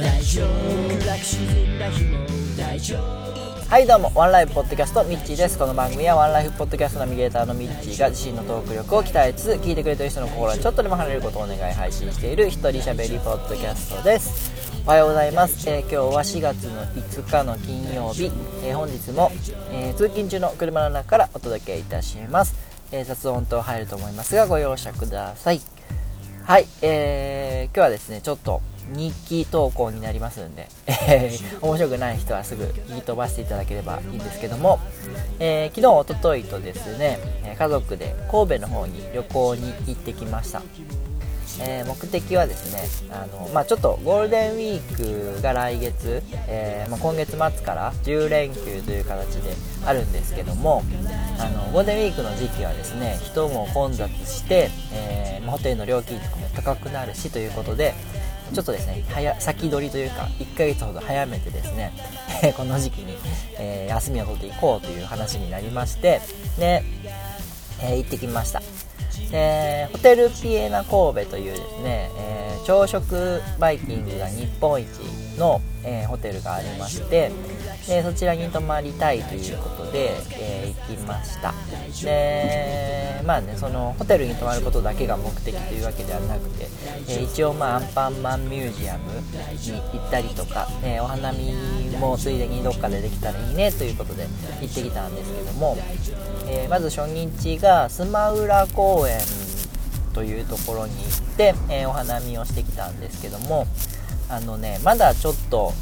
大丈夫。楽しんだ日も大丈夫はいどうも。ワンライフポッドキャストミッチーです。この番組はワンライフポッドキャストナビゲーターのミッチーが自身のトーク力を鍛えつつ聞いてくれてる人の心にちょっとでも離れることをお願い配信している一人喋りポッドキャストです。おはようございます、えー今日は4月の5日の金曜日、えー本日も、えー通勤中の車の中からお届けいたします、えー雑音と入ると思いますがご容赦ください。はい、えー今日はですね、ちょっと日記投稿になりますんで、え 面白くない人はすぐ聞き飛ばしていただければいいんですけども、えー昨日、おとといとですね、家族で神戸の方に旅行に行ってきました。えー目的はですねあの、まあ、ちょっとゴールデンウィークが来月、えーまあ、今月末から10連休という形であるんですけどもあのゴールデンウィークの時期はですね人も混雑して、えまあホテルの料金とかも高くなるしということでちょっとですね早先取りというか1ヶ月ほど早めてですね この時期に、え休みを取っていこうという話になりましてで、え行ってきました。でホテルピエナ神戸というですね、えー朝食バイキングが日本一の、えーホテルがありましてでそちらに泊まりたいということで、え行きました。でまあねそのホテルに泊まることだけが目的というわけではなくて、え一応まあアンパンマンミュージアムに行ったりとか、えーお花見もついでにどっかでできたらいいねということで行ってきたんですけども、えーまず初日がスマウラ公園というところに行って、えーお花見をしてきたんですけどもあのねまだちょっと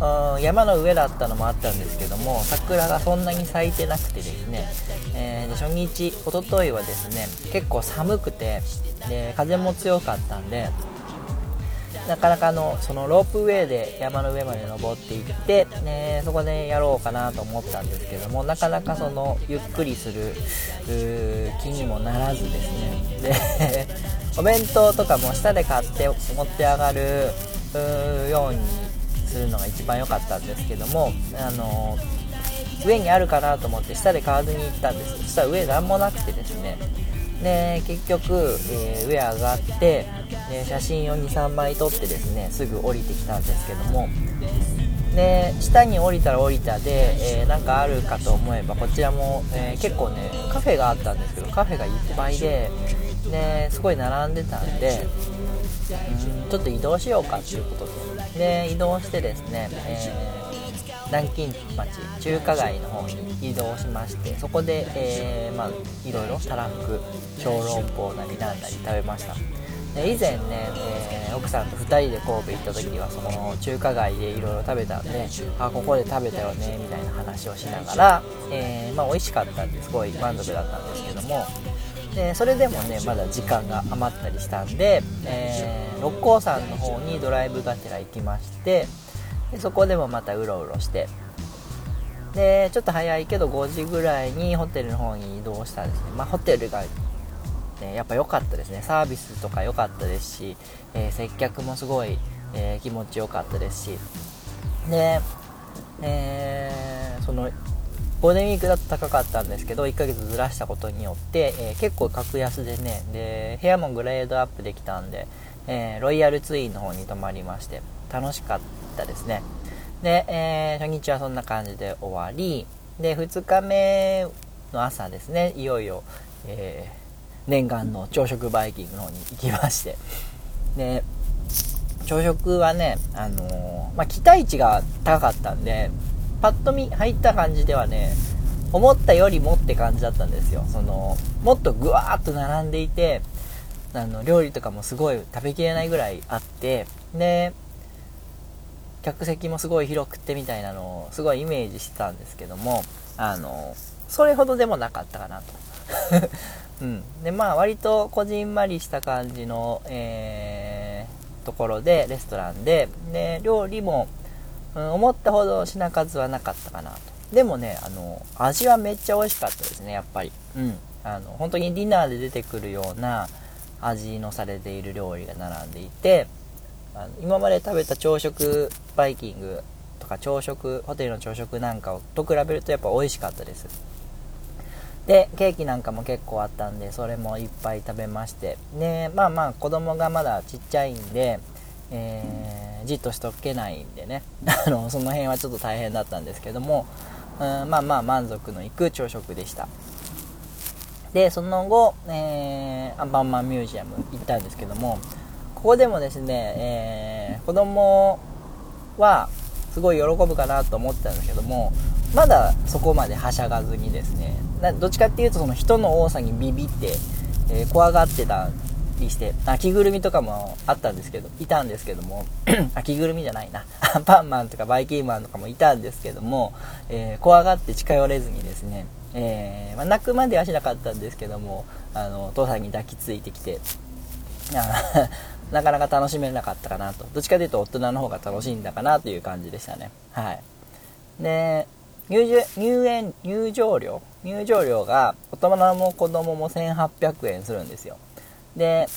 うん山の上だったのもあったんですけども桜がそんなに咲いてなくてですね、えーで初日おとといはですね結構寒くてで風も強かったんでなかなかのそのロープウェイで山の上まで登っていって、ね、そこでやろうかなと思ったんですけどもなかなかそのゆっくりする気にもならずですね。でお弁当とかも下で買って持って上がるうーようにするのが一番良かったんですけどもあの上にあるかなと思って下で買わずに行ったんです。そしたら上何もなくてですね。で結局、えー上上がってで写真を23枚撮ってですねすぐ降りてきたんですけども。で下に降りたら降りたで、えーなんかあるかと思えばこちらも、えー結構ねカフェがあったんですけどカフェがいっぱいでですごい並んでたんでんちょっと移動しようかっていうことでで移動してですね、えー南京町中華街の方に移動しましてそこで、えーまあ、いろいろたらふく小籠包なりなんなり食べました。で以前ね、えー奥さんと2人で神戸行った時はその中華街でいろいろ食べたんであここで食べたよねみたいな話をしながら、えーまあ、美味しかったんですごい満足だったんですけどもでそれでもねまだ時間が余ったりしたんで、えー六甲山の方にドライブがてら行きましてでそこでもまたうろうろしてでちょっと早いけど5時ぐらいにホテルの方に移動したんですね、まあ、ホテルが、ね、やっぱ良かったですね。サービスとか良かったですし、えー接客もすごい、えー気持ちよかったですし。で、えーそのゴールデンウィークだと高かったんですけど1ヶ月ずらしたことによって、えー結構格安でねで部屋もグレードアップできたんで、えーロイヤルツインの方に泊まりまして楽しかったですね。で、えー初日はそんな感じで終わりで2日目の朝ですねいよいよ、えー念願の朝食バイキングの方に行きましてで朝食はね、あのまあ、期待値が高かったんでパッと見入った感じではね思ったよりもって感じだったんですよ。そのもっとぐわーっと並んでいてあの料理とかもすごい食べきれないぐらいあってで客席もすごい広くてみたいなのをすごいイメージしてたんですけどもあのそれほどでもなかったかなと。うん。でまあ割とこじんまりした感じの、えーところでレストランでで料理も、うん思ったほど品数はなかったかなと。でもねあの味はめっちゃ美味しかったですねやっぱり。うん。あの本当にディナーで出てくるような味のされている料理が並んでいてあの今まで食べた朝食バイキングとか朝食ホテルの朝食なんかと比べるとやっぱ美味しかったです。でケーキなんかも結構あったんでそれもいっぱい食べまして。でまあまあ子供がまだちっちゃいんで、えー、じっとしとけないんでね。あのその辺はちょっと大変だったんですけども、うん、まあまあ満足のいく朝食でした。でその後、えー、アンパンマンミュージアム行ったんですけどもここでもですね、えー、子供はすごい喜ぶかなと思ってたんですけどもまだそこまではしゃがずにですねどっちかっていうとその人の多さにビビって、えー、怖がってたりして着ぐるみとかもあったんですけどいたんですけども 着ぐるみじゃないな。ア ンパンマンとかバイキンマンとかもいたんですけども、えー、怖がって近寄れずにですね、えー、まあ、泣くまではしなかったんですけどもあのお父さんに抱きついてきて なかなか楽しめなかったかなと。どっちかというと大人の方が楽しいんだかなという感じでしたね。はい。で入入園入場料。入場料が大人も子供も1800円するんですよ。で、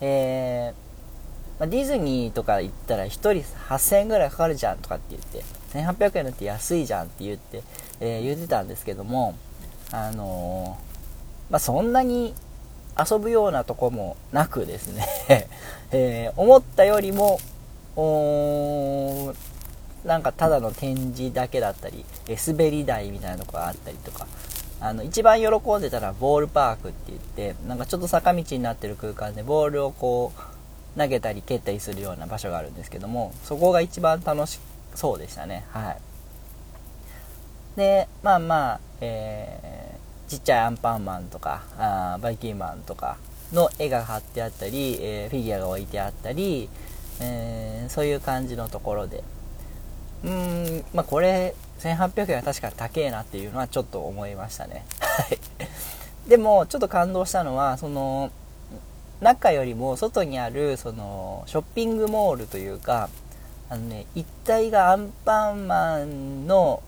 えー、まあ、ディズニーとか行ったら1人8000円ぐらいかかるじゃんとかって言って1800円だって安いじゃんって言って、えー、言ってたんですけどもあのー、まあ、そんなに遊ぶようなとこもなくですね。えー、思ったよりもなんかただの展示だけだったり滑り台みたいなとこがあったりとかあの一番喜んでたのはボールパークって言ってなんかちょっと坂道になってる空間でボールをこう投げたり蹴ったりするような場所があるんですけどもそこが一番楽しそうでしたねはい。でまあまあ、えー、ちっちゃいアンパンマンとかあバイキンマンとかの絵が貼ってあったり、えー、フィギュアが置いてあったり、えー、そういう感じのところで。うんまあこれ1800円は確か高えなっていうのはちょっと思いましたね。はい。でもちょっと感動したのはその中よりも外にあるそのショッピングモールというかあのね一体がアンパンマンの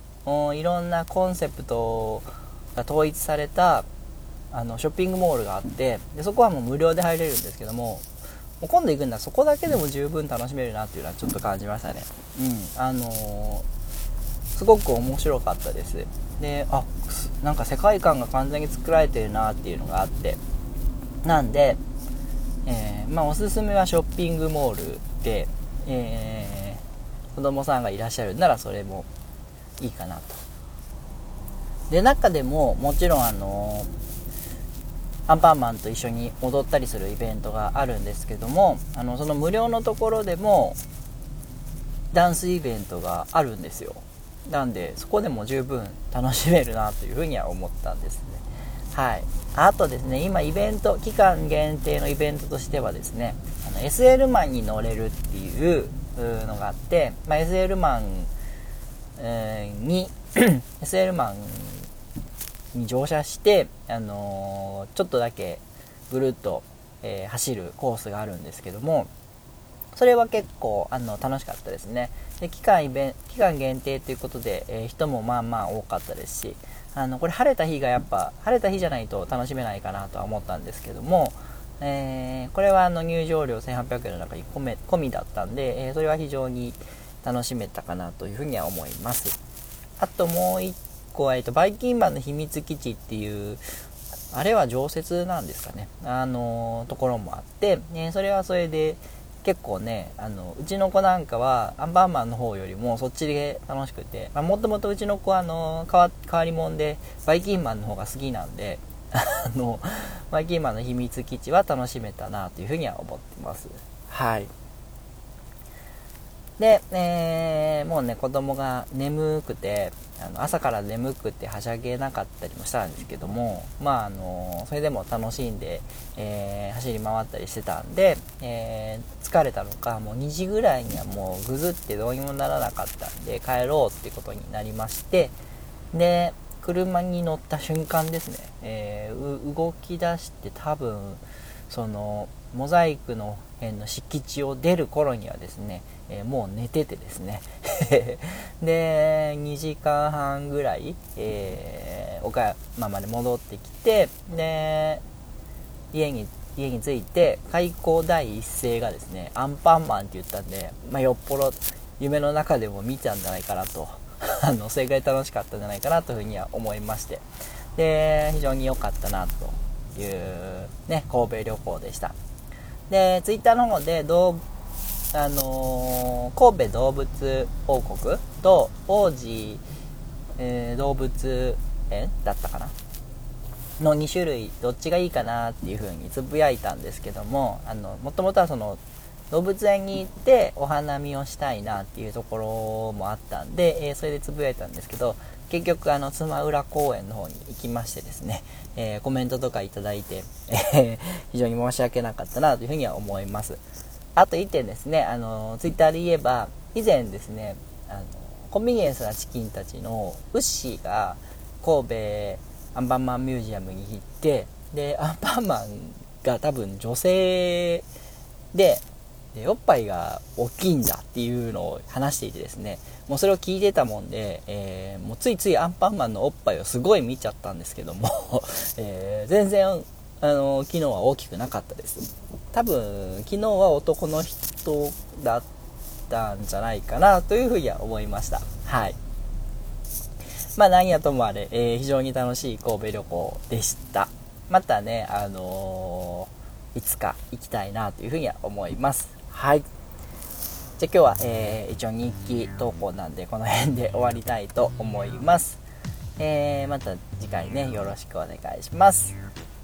いろんなコンセプトが統一されたあのショッピングモールがあってでそこはもう無料で入れるんですけどももう今度行くんだ。そこだけでも十分楽しめるなっていうのはちょっと感じましたね。うん。あのー、すごく面白かったです。であなんか世界観が完全に作られてるなっていうのがあって。なんで、えー、まあ、おすすめはショッピングモールで、えー、子供さんがいらっしゃるならそれもいいかなと。で中でももちろんあのアンパンマンと一緒に踊ったりするイベントがあるんですけどもあのその無料のところでもダンスイベントがあるんですよ。なんでそこでも十分楽しめるなというふうには思ったんですね。はい。あとですね今イベント期間限定のイベントとしてはですねあの SL マンに乗れるっていうのがあって、まあ、SL マン、に SL マンに乗車して、あのー、ちょっとだけぐるっと、えー、走るコースがあるんですけどもそれは結構あの楽しかったですね。で期間イベン期間限定ということで、えー、人もまあまあ多かったですしあのこれ晴れた日がやっぱ晴れた日じゃないと楽しめないかなとは思ったんですけども、えー、これはあの入場料1800円の中に込みだったんで、えー、それは非常に楽しめたかなというふうには思います。あともう1個は、えっと、バイキンマンの秘密基地っていう、あれは常設なんですかね、あのところもあって、ね、それはそれで結構ね、あのうちの子なんかはアンパンマンの方よりもそっちで楽しくて、まあ、もともとうちの子はあの変わ変わり者でバイキンマンの方が好きなんで、あのバイキンマンの秘密基地は楽しめたなというふうには思ってます。はい。で、えー、もうね、子供が眠くて、あの朝から眠くてはしゃげなかったりもしたんですけども、まあ、あのそれでも楽しんで、えー、走り回ったりしてたんで、えー、疲れたのかもう2時ぐらいにはもうぐずってどうにもならなかったんで帰ろうってことになりましてで車に乗った瞬間ですね、えー、動き出して多分そのモザイクの辺の敷地を出る頃にはですね、えー、もう寝ててですね。で2時間半ぐらい、えー、岡山まで戻ってきてで家に家に着いて開口第一声がですねアンパンマンって言ったんで、まあ、よっぽど夢の中でも見たんじゃないかなと。あのそれぐらい楽しかったんじゃないかなというふうには思いまして。で非常に良かったなというね神戸旅行でした。でツイッターの方で動あのー神戸動物王国と王子、えー動物園だったかなの2種類どっちがいいかなっていう風につぶやいたんですけどもあのもともとはその動物園に行ってお花見をしたいなっていうところもあったんで、えーそれでつぶやいたんですけど結局あの妻浦公園の方に行きましてですね、えーコメントとかいただいて、えー非常に申し訳なかったなというふうには思います。あと1点ですねあのツイッターで言えば以前ですねあのコンビニエンスなチキンたちのウッシーが神戸アンパンマンミュージアムに行ってでアンパンマンが多分女性ででおっぱいが大きいんだっていうのを話していてですねもうそれを聞いてたもんで、えーもうついついアンパンマンのおっぱいをすごい見ちゃったんですけども、えー全然あの昨日は大きくなかったです。多分昨日は男の人だったんじゃないかなというふうには思いました。はい。まあ何やともあれ、えー非常に楽しい神戸旅行でした。またねあのーいつか行きたいなというふうには思います。はい。じゃあ今日は、えー一応日記投稿なんでこの辺で 終わりたいと思います、えーまた次回ねよろしくお願いします。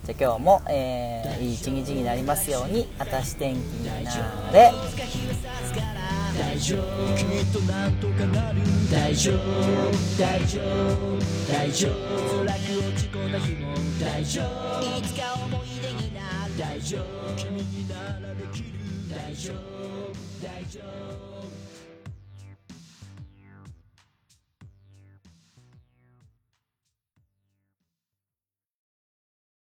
じゃあ今日も、えーいい一日になりますようにあたし天気になれ大丈夫。きっとなんとかなる大丈夫。大丈夫。大丈夫。辛く落ち込んだ日も大丈夫。いつか思い出になる大丈夫。君にならできる大丈夫。大丈夫